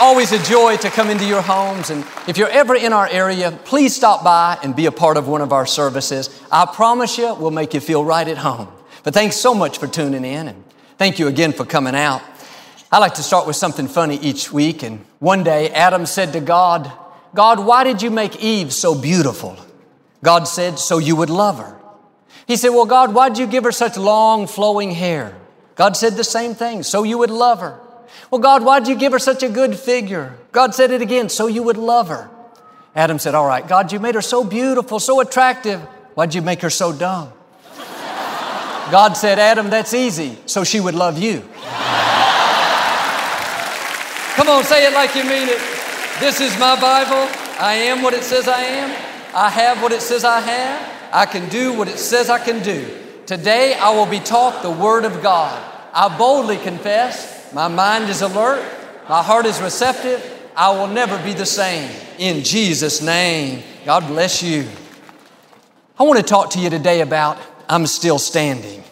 always a joy to come into your homes. And if you're ever in our area, please stop by and be a part of one of our services. I promise you, we'll make you feel right at home. But thanks so much for tuning in and thank you again for coming out. I like to start with something funny each week. And one day, Adam said to God, God, why did you make Eve so beautiful? God said, so you would love her. He said, well, God, why did you give her such long flowing hair? God said the same thing, so you would love her. Well, God, why'd you give her such a good figure? God said it again, so you would love her. Adam said, All right, God, you made her so beautiful, so attractive. Why'd you make her so dumb? God said, Adam, that's easy, so she would love you. Come on, say it like you mean it. This is my Bible. I am what it says I am. I have what it says I have. I can do what it says I can do. Today I will be taught the Word of God. I boldly confess my mind is alert. My heart is receptive. I will never be the same. In Jesus' name, God bless you. I want to talk to you today about I'm still standing.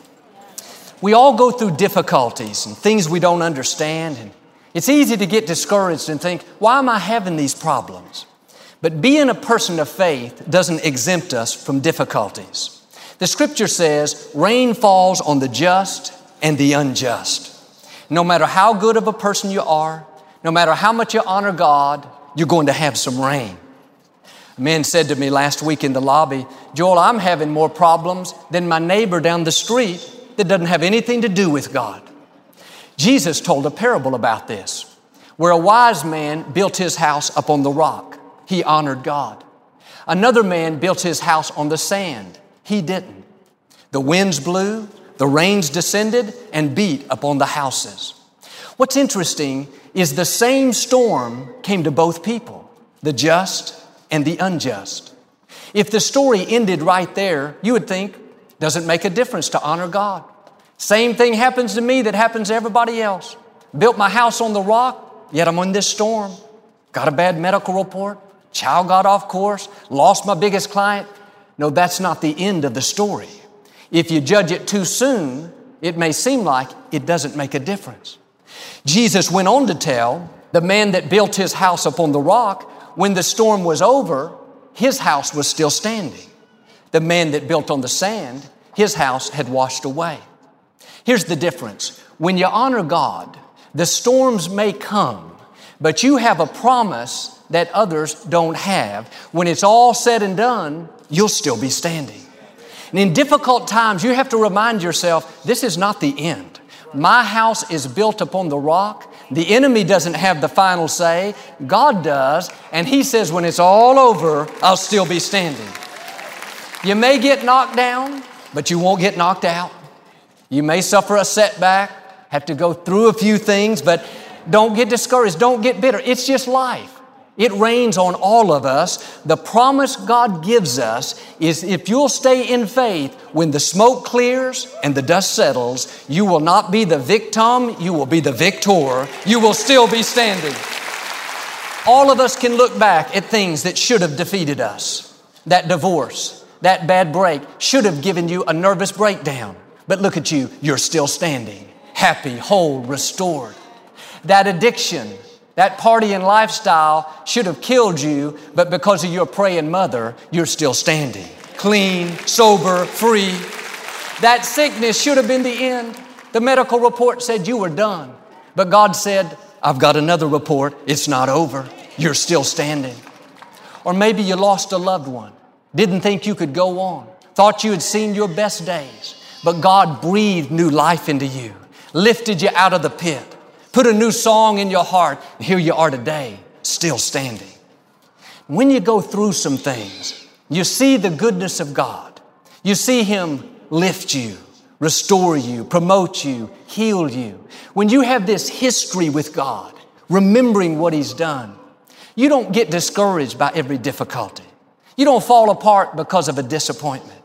We all go through difficulties and things we don't understand. And it's easy to get discouraged and think, why am I having these problems? But being a person of faith doesn't exempt us from difficulties. The scripture says, rain falls on the just and the unjust. No matter how good of a person you are, no matter how much you honor God, you're going to have some rain. A man said to me last week in the lobby, Joel, I'm having more problems than my neighbor down the street that doesn't have anything to do with God. Jesus told a parable about this, where a wise man built his house upon the rock. He honored God. Another man built his house on the sand. He didn't. The winds blew, the rains descended and beat upon the houses. What's interesting is the same storm came to both people, the just and the unjust. If the story ended right there, you would think, doesn't make a difference to honor God. Same thing happens to me that happens to everybody else. Built my house on the rock, yet I'm in this storm. Got a bad medical report, child got off course, lost my biggest client. No, that's not the end of the story. If you judge it too soon, it may seem like it doesn't make a difference. Jesus went on to tell the man that built his house upon the rock, when the storm was over, his house was still standing. The man that built on the sand, his house had washed away. Here's the difference. When you honor God, the storms may come, but you have a promise that others don't have. When it's all said and done, you'll still be standing. And in difficult times, you have to remind yourself this is not the end. My house is built upon the rock. The enemy doesn't have the final say. God does. And He says, when it's all over, I'll still be standing. You may get knocked down, but you won't get knocked out. You may suffer a setback, have to go through a few things, but don't get discouraged. Don't get bitter. It's just life. It rains on all of us. The promise God gives us is if you'll stay in faith, when the smoke clears and the dust settles, you will not be the victim, you will be the victor. You will still be standing. All of us can look back at things that should have defeated us. That divorce, that bad break should have given you a nervous breakdown. But look at you, you're still standing, happy, whole, restored. That addiction, that partying lifestyle should have killed you, but because of your praying mother, you're still standing. Clean, sober, free. That sickness should have been the end. The medical report said you were done. But God said, I've got another report. It's not over. You're still standing. Or maybe you lost a loved one, didn't think you could go on, thought you had seen your best days, but God breathed new life into you, lifted you out of the pit put a new song in your heart, and here you are today, still standing. When you go through some things, you see the goodness of God. You see Him lift you, restore you, promote you, heal you. When you have this history with God, remembering what He's done, You don't get discouraged by every difficulty. You don't fall apart because of a disappointment.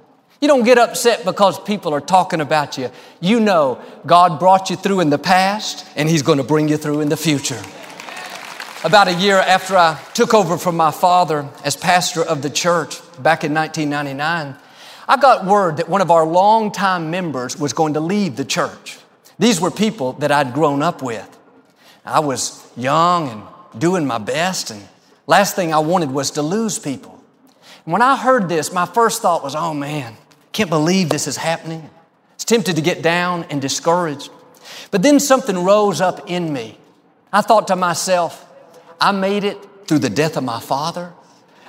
You don't get upset because people are talking about you. You know God brought you through in the past and He's going to bring you through in the future. About a year after I took over from my father as pastor of the church back in 1999, I got word that one of our longtime members was going to leave the church. These were people that I'd grown up with. I was young and doing my best, and last thing I wanted was to lose people. when I heard this, my first thought was, oh man, can't believe this is happening. I was tempted to get down and discouraged. But then something rose up in me. I thought to myself, I made it through the death of my father.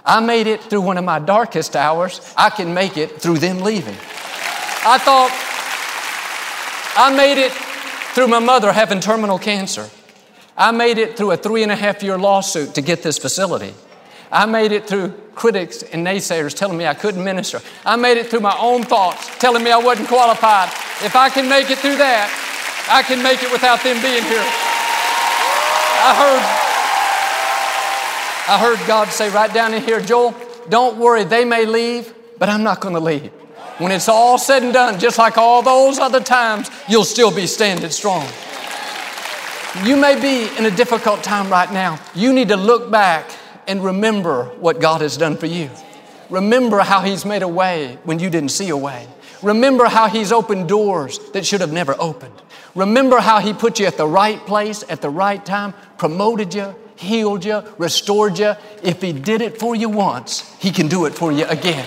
I made it through one of my darkest hours. I can make it through them leaving. I thought, I made it through my mother having terminal cancer. I made it through a three and a half year lawsuit to get this facility. I made it through critics and naysayers telling me I couldn't minister. I made it through my own thoughts telling me I wasn't qualified. If I can make it through that, I can make it without them being here. I heard I heard God say right down in here, Joel, don't worry, they may leave, but I'm not going to leave. When it's all said and done, just like all those other times, you'll still be standing strong. You may be in a difficult time right now. You need to look back and remember what God has done for you. Remember how He's made a way when you didn't see a way. Remember how He's opened doors that should have never opened. Remember how He put you at the right place at the right time, promoted you, healed you, restored you. If He did it for you once, He can do it for you again.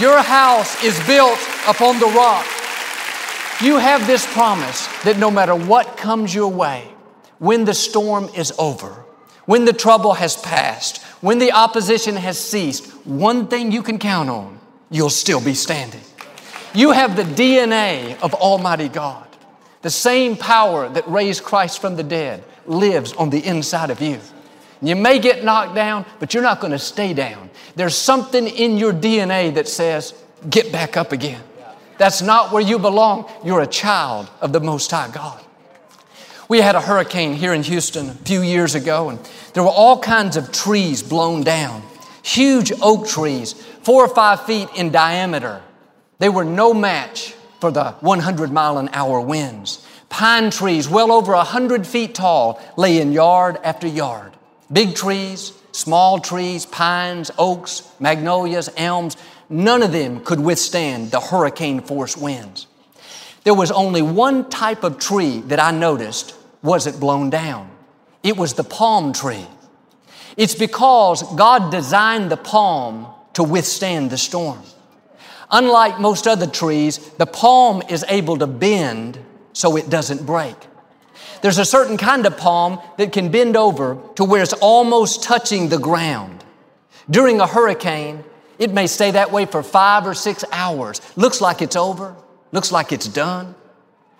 Your house is built upon the rock. You have this promise that no matter what comes your way, when the storm is over, when the trouble has passed, when the opposition has ceased, one thing you can count on, you'll still be standing. You have the DNA of Almighty God. The same power that raised Christ from the dead lives on the inside of you. You may get knocked down, but you're not going to stay down. There's something in your DNA that says, get back up again. That's not where you belong. You're a child of the Most High God. We had a hurricane here in Houston a few years ago, and there were all kinds of trees blown down. Huge oak trees, four or five feet in diameter. They were no match for the 100 mile an hour winds. Pine trees, well over 100 feet tall, lay in yard after yard. Big trees, small trees, pines, oaks, magnolias, elms, none of them could withstand the hurricane force winds. There was only one type of tree that I noticed wasn't blown down. It was the palm tree. It's because God designed the palm to withstand the storm. Unlike most other trees, the palm is able to bend so it doesn't break. There's a certain kind of palm that can bend over to where it's almost touching the ground. During a hurricane, it may stay that way for five or six hours. Looks like it's over, looks like it's done.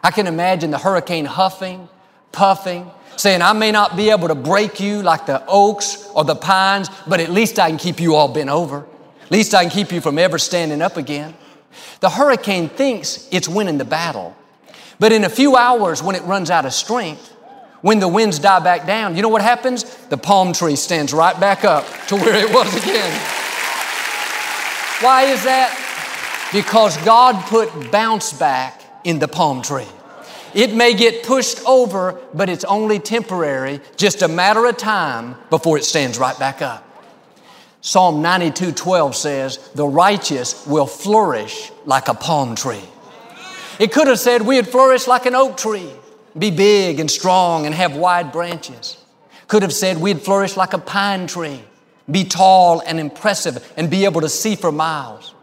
I can imagine the hurricane huffing, puffing, saying, I may not be able to break you like the oaks or the pines, but at least I can keep you all bent over. At least I can keep you from ever standing up again. The hurricane thinks it's winning the battle. But in a few hours, when it runs out of strength, when the winds die back down, you know what happens? The palm tree stands right back up to where it was again. Why is that? Because God put bounce back in the palm tree. It may get pushed over, but it's only temporary, just a matter of time before it stands right back up. Psalm 92 12 says, The righteous will flourish like a palm tree. It could have said we'd flourish like an oak tree, be big and strong and have wide branches. Could have said we'd flourish like a pine tree, be tall and impressive and be able to see for miles.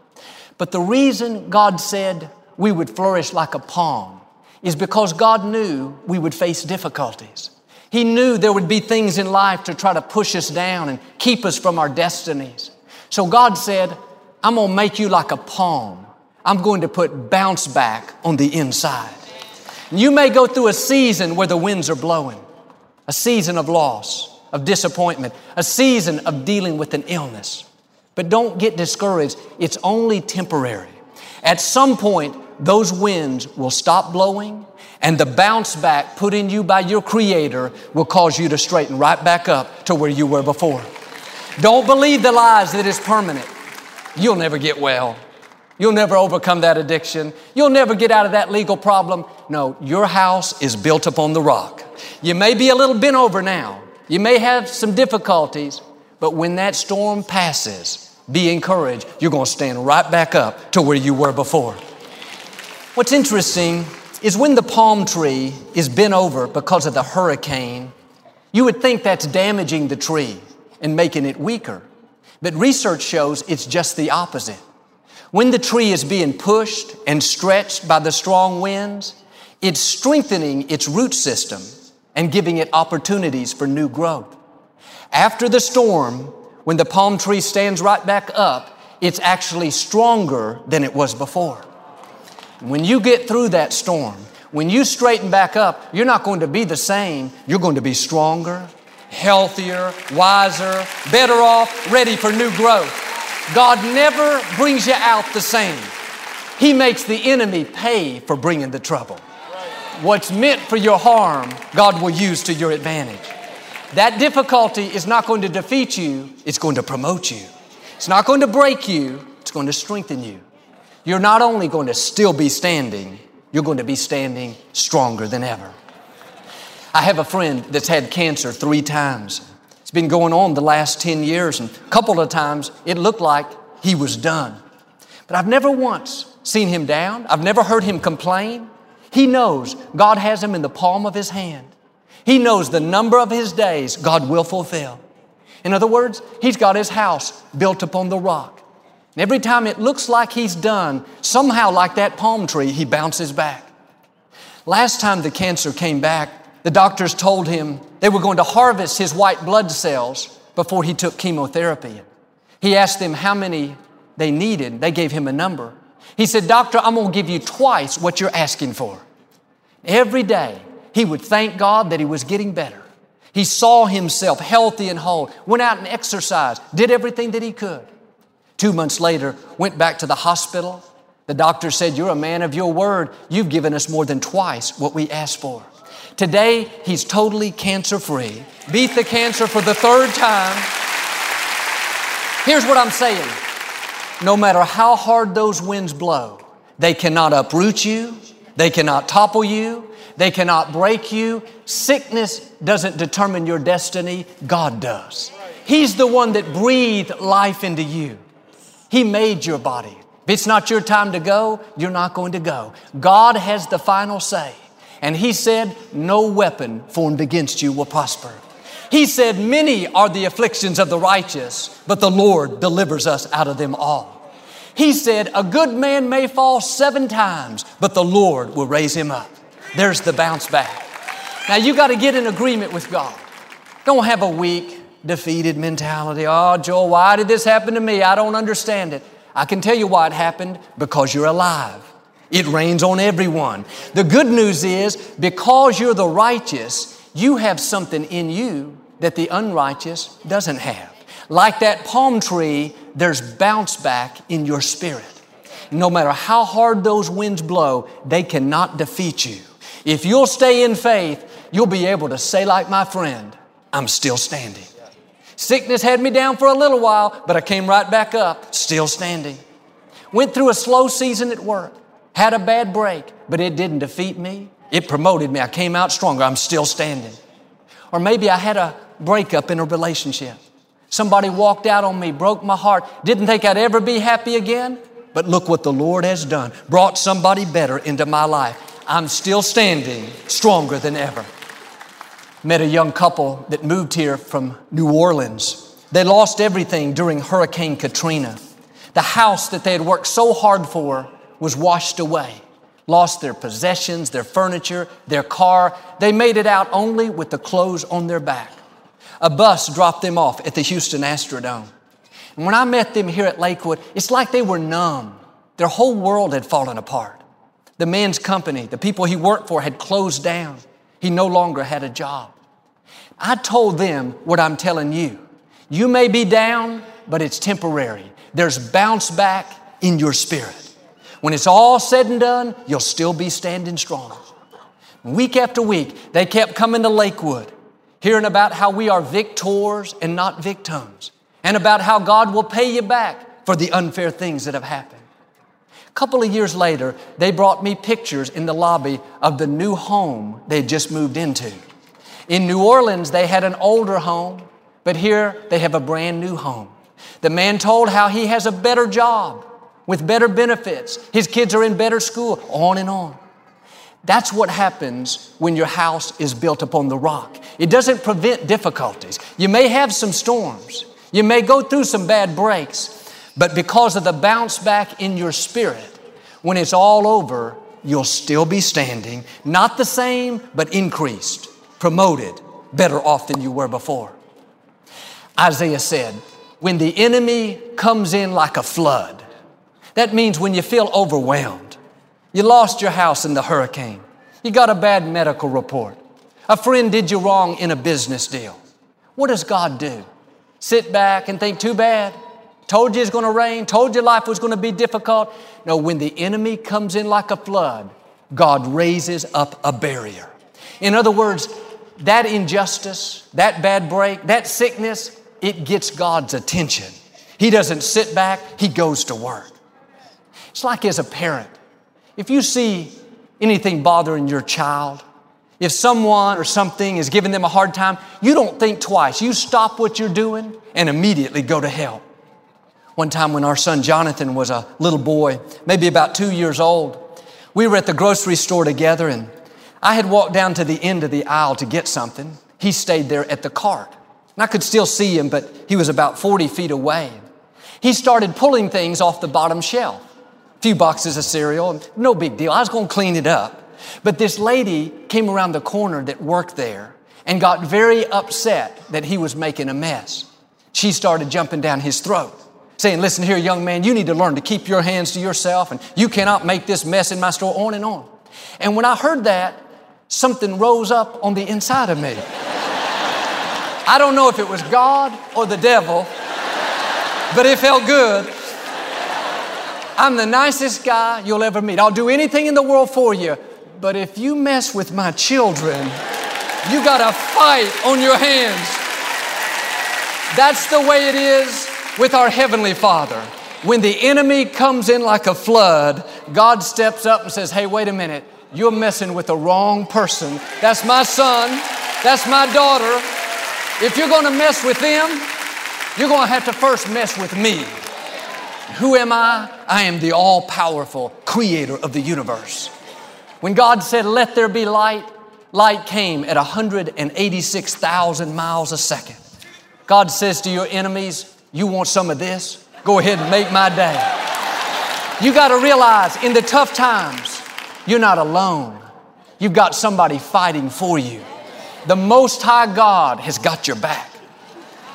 But the reason God said we would flourish like a palm is because God knew we would face difficulties. He knew there would be things in life to try to push us down and keep us from our destinies. So God said, I'm going to make you like a palm I'm going to put bounce back on the inside. You may go through a season where the winds are blowing, a season of loss, of disappointment, a season of dealing with an illness. But don't get discouraged. It's only temporary. At some point, those winds will stop blowing and the bounce back put in you by your Creator will cause you to straighten right back up to where you were before. Don't believe the lies that it's permanent. You'll never get well. You'll never overcome that addiction. You'll never get out of that legal problem. No, your house is built upon the rock. You may be a little bent over now. You may have some difficulties, but when that storm passes, be encouraged. You're going to stand right back up to where you were before. What's interesting is when the palm tree is bent over because of the hurricane, you would think that's damaging the tree and making it weaker. But research shows it's just the opposite. When the tree is being pushed and stretched by the strong winds, it's strengthening its root system and giving it opportunities for new growth. After the storm, when the palm tree stands right back up, it's actually stronger than it was before. When you get through that storm, when you straighten back up, you're not going to be the same. You're going to be stronger, healthier, wiser, better off, ready for new growth. God never brings you out the same. He makes the enemy pay for bringing the trouble. What's meant for your harm, God will use to your advantage. That difficulty is not going to defeat you, it's going to promote you. It's not going to break you, it's going to strengthen you. You're not only going to still be standing, you're going to be standing stronger than ever. I have a friend that's had cancer three times. It's been going on the last 10 years, and a couple of times it looked like he was done. But I've never once seen him down, I've never heard him complain. He knows God has him in the palm of his hand. He knows the number of his days God will fulfill. In other words, he's got his house built upon the rock. And every time it looks like he's done, somehow, like that palm tree, he bounces back. Last time the cancer came back, the doctors told him they were going to harvest his white blood cells before he took chemotherapy. He asked them how many they needed. They gave him a number. He said, Doctor, I'm going to give you twice what you're asking for. Every day, he would thank God that he was getting better. He saw himself healthy and whole, went out and exercised, did everything that he could. Two months later, went back to the hospital. The doctor said, You're a man of your word. You've given us more than twice what we asked for. Today, he's totally cancer free, beat the cancer for the third time. Here's what I'm saying no matter how hard those winds blow, they cannot uproot you, they cannot topple you, they cannot break you. Sickness doesn't determine your destiny, God does. He's the one that breathed life into you. He made your body. If it's not your time to go, you're not going to go. God has the final say. And He said, No weapon formed against you will prosper. He said, Many are the afflictions of the righteous, but the Lord delivers us out of them all. He said, A good man may fall seven times, but the Lord will raise him up. There's the bounce back. Now you got to get in agreement with God. Don't have a weak, defeated mentality. Oh, Joel, why did this happen to me? I don't understand it. I can tell you why it happened because you're alive. It rains on everyone. The good news is because you're the righteous, you have something in you that the unrighteous doesn't have. Like that palm tree, there's bounce back in your spirit. No matter how hard those winds blow, they cannot defeat you. If you'll stay in faith, you'll be able to say, like my friend, I'm still standing. Sickness had me down for a little while, but I came right back up, still standing. Went through a slow season at work, had a bad break, but it didn't defeat me. It promoted me. I came out stronger. I'm still standing. Or maybe I had a breakup in a relationship. Somebody walked out on me, broke my heart, didn't think I'd ever be happy again. But look what the Lord has done. Brought somebody better into my life. I'm still standing stronger than ever. Met a young couple that moved here from New Orleans. They lost everything during Hurricane Katrina. The house that they had worked so hard for was washed away. Lost their possessions, their furniture, their car. They made it out only with the clothes on their back. A bus dropped them off at the Houston Astrodome. And when I met them here at Lakewood, it's like they were numb. Their whole world had fallen apart. The man's company, the people he worked for, had closed down. He no longer had a job. I told them what I'm telling you. You may be down, but it's temporary. There's bounce back in your spirit. When it's all said and done, you'll still be standing strong. Week after week, they kept coming to Lakewood, hearing about how we are victors and not victims, and about how God will pay you back for the unfair things that have happened. A couple of years later, they brought me pictures in the lobby of the new home they had just moved into. In New Orleans, they had an older home, but here they have a brand new home. The man told how he has a better job with better benefits. His kids are in better school, on and on. That's what happens when your house is built upon the rock. It doesn't prevent difficulties. You may have some storms. You may go through some bad breaks. But because of the bounce back in your spirit, when it's all over, you'll still be standing, not the same, but increased, promoted, better off than you were before. Isaiah said, when the enemy comes in like a flood, that means when you feel overwhelmed, you lost your house in the hurricane, you got a bad medical report, a friend did you wrong in a business deal. What does God do? Sit back and think, too bad. Told you it's going to rain, told you life was going to be difficult. No, when the enemy comes in like a flood, God raises up a barrier. In other words, that injustice, that bad break, that sickness, it gets God's attention. He doesn't sit back, He goes to work. It's like as a parent, if you see anything bothering your child, if someone or something is giving them a hard time, you don't think twice. You stop what you're doing and immediately go to help. One time when our son Jonathan was a little boy, maybe about two years old, we were at the grocery store together and I had walked down to the end of the aisle to get something. He stayed there at the cart. And I could still see him, but he was about 40 feet away. He started pulling things off the bottom shelf. A few boxes of cereal, no big deal. I was going to clean it up. But this lady came around the corner that worked there and got very upset that he was making a mess. She started jumping down his throat saying, Listen here, young man, you need to learn to keep your hands to yourself, and you cannot make this mess in my store, on and on. And when I heard that, something rose up on the inside of me. I don't know if it was God or the devil, but it felt good. I'm the nicest guy you'll ever meet. I'll do anything in the world for you, but if you mess with my children, you got a fight on your hands. That's the way it is with our Heavenly Father. When the enemy comes in like a flood, God steps up and says, Hey, wait a minute, you're messing with the wrong person. That's my son, that's my daughter. If you're gonna mess with them, you're gonna have to first mess with me. Who am I? I am the all powerful creator of the universe. When God said, Let there be light, light came at 186,000 miles a second. God says to your enemies, you want some of this? Go ahead and make my day. You got to realize in the tough times, you're not alone. You've got somebody fighting for you. The Most High God has got your back.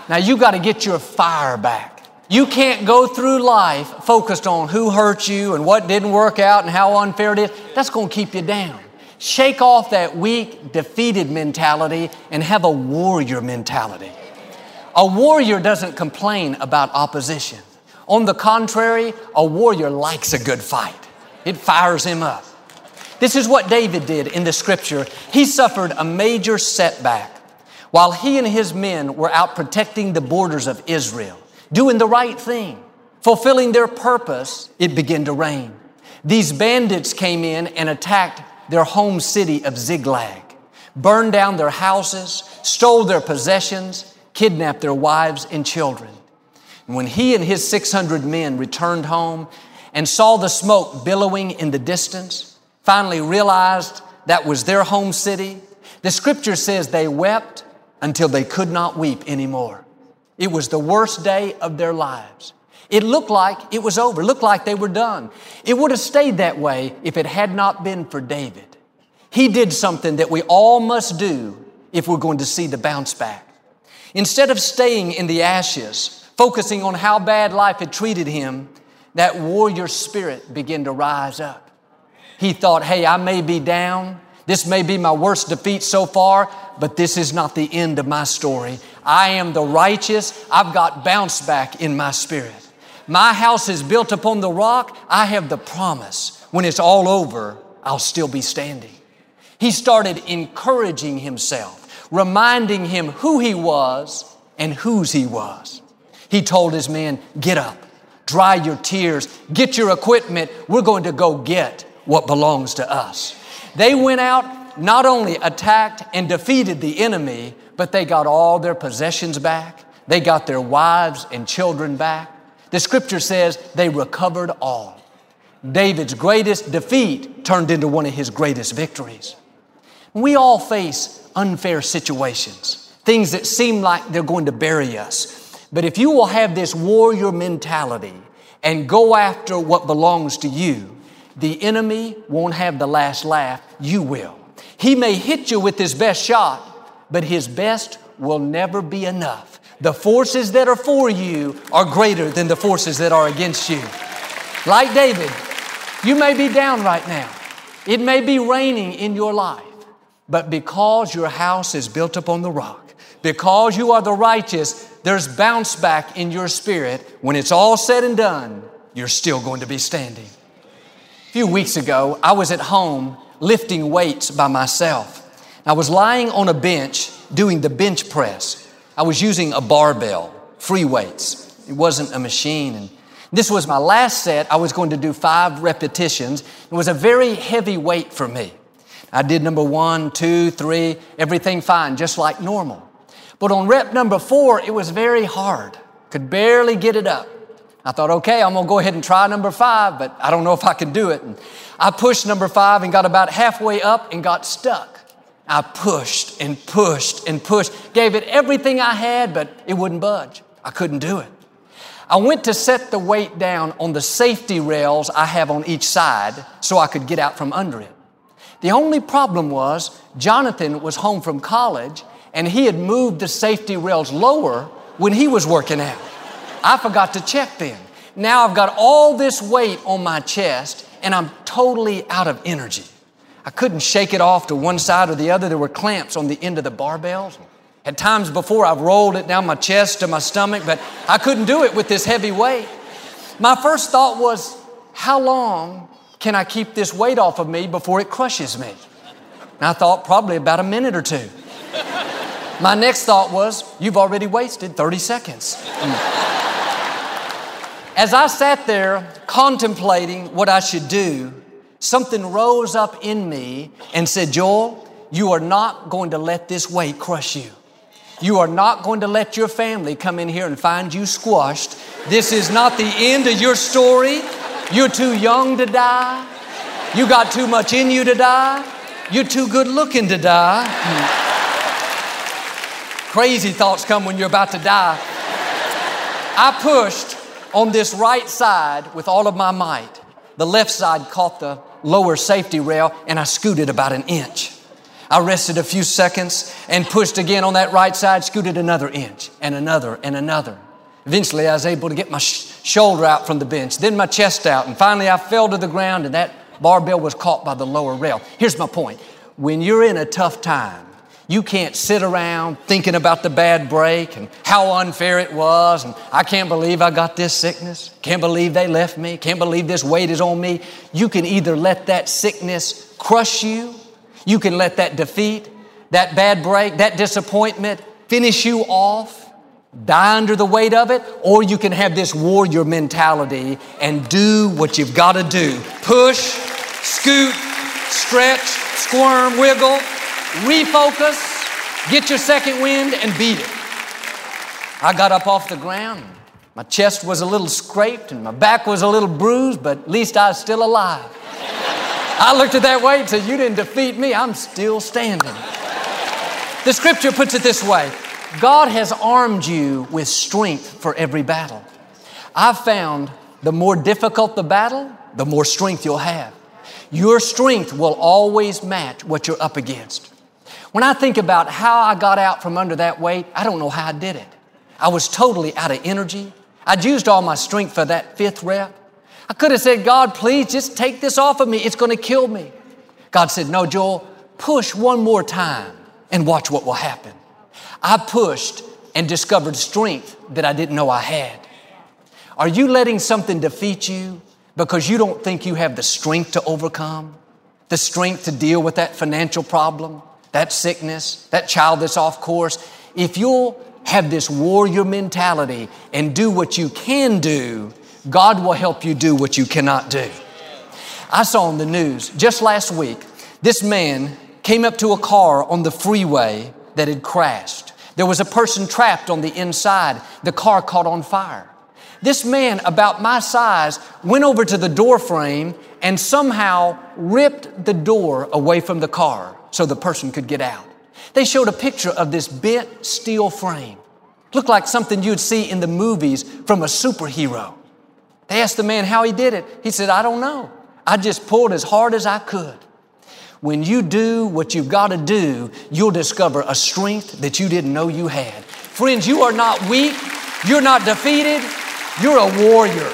Now you got to get your fire back. You can't go through life focused on who hurt you and what didn't work out and how unfair it is. That's going to keep you down. Shake off that weak, defeated mentality and have a warrior mentality. A warrior doesn't complain about opposition. On the contrary, a warrior likes a good fight. It fires him up. This is what David did in the scripture. He suffered a major setback while he and his men were out protecting the borders of Israel, doing the right thing, fulfilling their purpose. It began to rain. These bandits came in and attacked their home city of Ziklag, burned down their houses, stole their possessions, kidnapped their wives and children. And when he and his 600 men returned home and saw the smoke billowing in the distance, finally realized that was their home city, the scripture says they wept until they could not weep anymore. It was the worst day of their lives. It looked like it was over, it looked like they were done. It would have stayed that way if it had not been for David. He did something that we all must do if we're going to see the bounce back. Instead of staying in the ashes, focusing on how bad life had treated him, that warrior spirit began to rise up. He thought, hey, I may be down. This may be my worst defeat so far, but this is not the end of my story. I am the righteous. I've got bounce back in my spirit. My house is built upon the rock. I have the promise. When it's all over, I'll still be standing. He started encouraging himself, reminding him who he was and whose he was. He told his men, Get up, dry your tears, get your equipment. We're going to go get what belongs to us. They went out, not only attacked and defeated the enemy, but they got all their possessions back. They got their wives and children back. The scripture says they recovered all. David's greatest defeat turned into one of his greatest victories. We all face unfair situations, things that seem like they're going to bury us. But if you will have this warrior mentality and go after what belongs to you, the enemy won't have the last laugh, you will. He may hit you with his best shot, but his best will never be enough. The forces that are for you are greater than the forces that are against you. Like David, you may be down right now. It may be raining in your life, but because your house is built upon the rock, because you are the righteous, there's bounce back in your spirit. When it's all said and done, you're still going to be standing. A few weeks ago, I was at home lifting weights by myself. I was lying on a bench doing the bench press. I was using a barbell, free weights. It wasn't a machine. And this was my last set. I was going to do five repetitions. It was a very heavy weight for me. I did number one, two, three, everything fine, just like normal. But on rep number four, it was very hard. Could barely get it up. I thought, okay, I'm gonna go ahead and try number five, but I don't know if I can do it. And I pushed number five and got about halfway up and got stuck. I pushed and pushed and pushed, gave it everything I had, but it wouldn't budge. I couldn't do it. I went to set the weight down on the safety rails I have on each side so I could get out from under it. The only problem was Jonathan was home from college and he had moved the safety rails lower when he was working out. I forgot to check then. Now I've got all this weight on my chest and I'm totally out of energy. I couldn't shake it off to one side or the other. There were clamps on the end of the barbells. At times before, I've rolled it down my chest to my stomach, but I couldn't do it with this heavy weight. My first thought was, how long can I keep this weight off of me before it crushes me? And I thought probably about a minute or two. My next thought was, you've already wasted 30 seconds. Mm. As I sat there contemplating what I should do, something rose up in me and said, Joel, you are not going to let this weight crush you. You are not going to let your family come in here and find you squashed. This is not the end of your story. You're too young to die. You got too much in you to die. You're too good looking to die. Crazy thoughts come when you're about to die. I pushed on this right side with all of my might. The left side caught the lower safety rail and I scooted about an inch. I rested a few seconds and pushed again on that right side, scooted another inch and another and another. Eventually, I was able to get my sh- shoulder out from the bench, then my chest out, and finally I fell to the ground and that barbell was caught by the lower rail. Here's my point. When you're in a tough time, you can't sit around thinking about the bad break and how unfair it was and I can't believe I got this sickness. Can't believe they left me. Can't believe this weight is on me. You can either let that sickness crush you, you can let that defeat, that bad break, that disappointment finish you off, die under the weight of it, or you can have this warrior mentality and do what you've got to do. Push, scoot, stretch, squirm, wiggle refocus, get your second wind, and beat it. I got up off the ground. My chest was a little scraped and my back was a little bruised, but at least I was still alive. I looked at that weight and said, You didn't defeat me, I'm still standing. The scripture puts it this way God has armed you with strength for every battle. I've found the more difficult the battle, the more strength you'll have. Your strength will always match what you're up against. When I think about how I got out from under that weight, I don't know how I did it. I was totally out of energy. I'd used all my strength for that fifth rep. I could have said, God, please just take this off of me. It's going to kill me. God said, No, Joel, push one more time and watch what will happen. I pushed and discovered strength that I didn't know I had. Are you letting something defeat you because you don't think you have the strength to overcome? The strength to deal with that financial problem, that sickness, that child that's off course? If you'll have this warrior mentality and do what you can do, God will help you do what you cannot do. I saw on the news just last week, this man came up to a car on the freeway that had crashed. There was a person trapped on the inside. The car caught on fire. This man, about my size, went over to the door frame and somehow ripped the door away from the car so the person could get out. They showed a picture of this bent steel frame. Looked like something you'd see in the movies from a superhero. They asked the man how he did it. He said, I don't know. I just pulled as hard as I could. When you do what you've got to do, you'll discover a strength that you didn't know you had. Friends, you are not weak. You're not defeated. You're a warrior.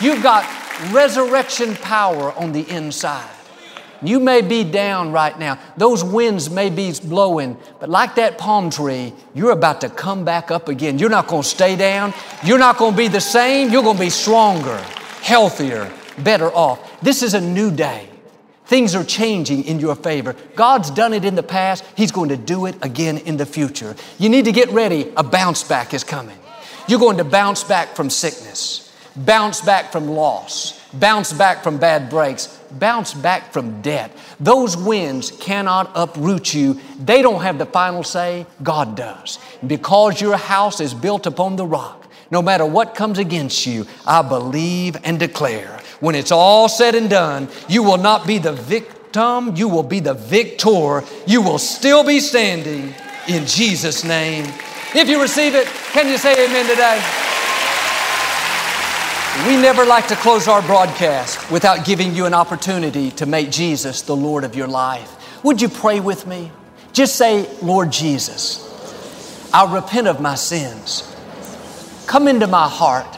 You've got resurrection power on the inside. You may be down right now. Those winds may be blowing, but like that palm tree, you're about to come back up again. You're not going to stay down. You're not going to be the same. You're going to be stronger, healthier, better off. This is a new day. Things are changing in your favor. God's done it in the past. He's going to do it again in the future. You need to get ready. A bounce back is coming. You're going to bounce back from sickness, bounce back from loss, bounce back from bad breaks, bounce back from debt. Those winds cannot uproot you. They don't have the final say, God does. Because your house is built upon the rock, no matter what comes against you, I believe and declare when it's all said and done, you will not be the victim, you will be the victor. You will still be standing in Jesus' name. If you receive it, can you say amen today? We never like to close our broadcast without giving you an opportunity to make Jesus the Lord of your life. Would you pray with me? Just say, Lord Jesus, I repent of my sins. Come into my heart.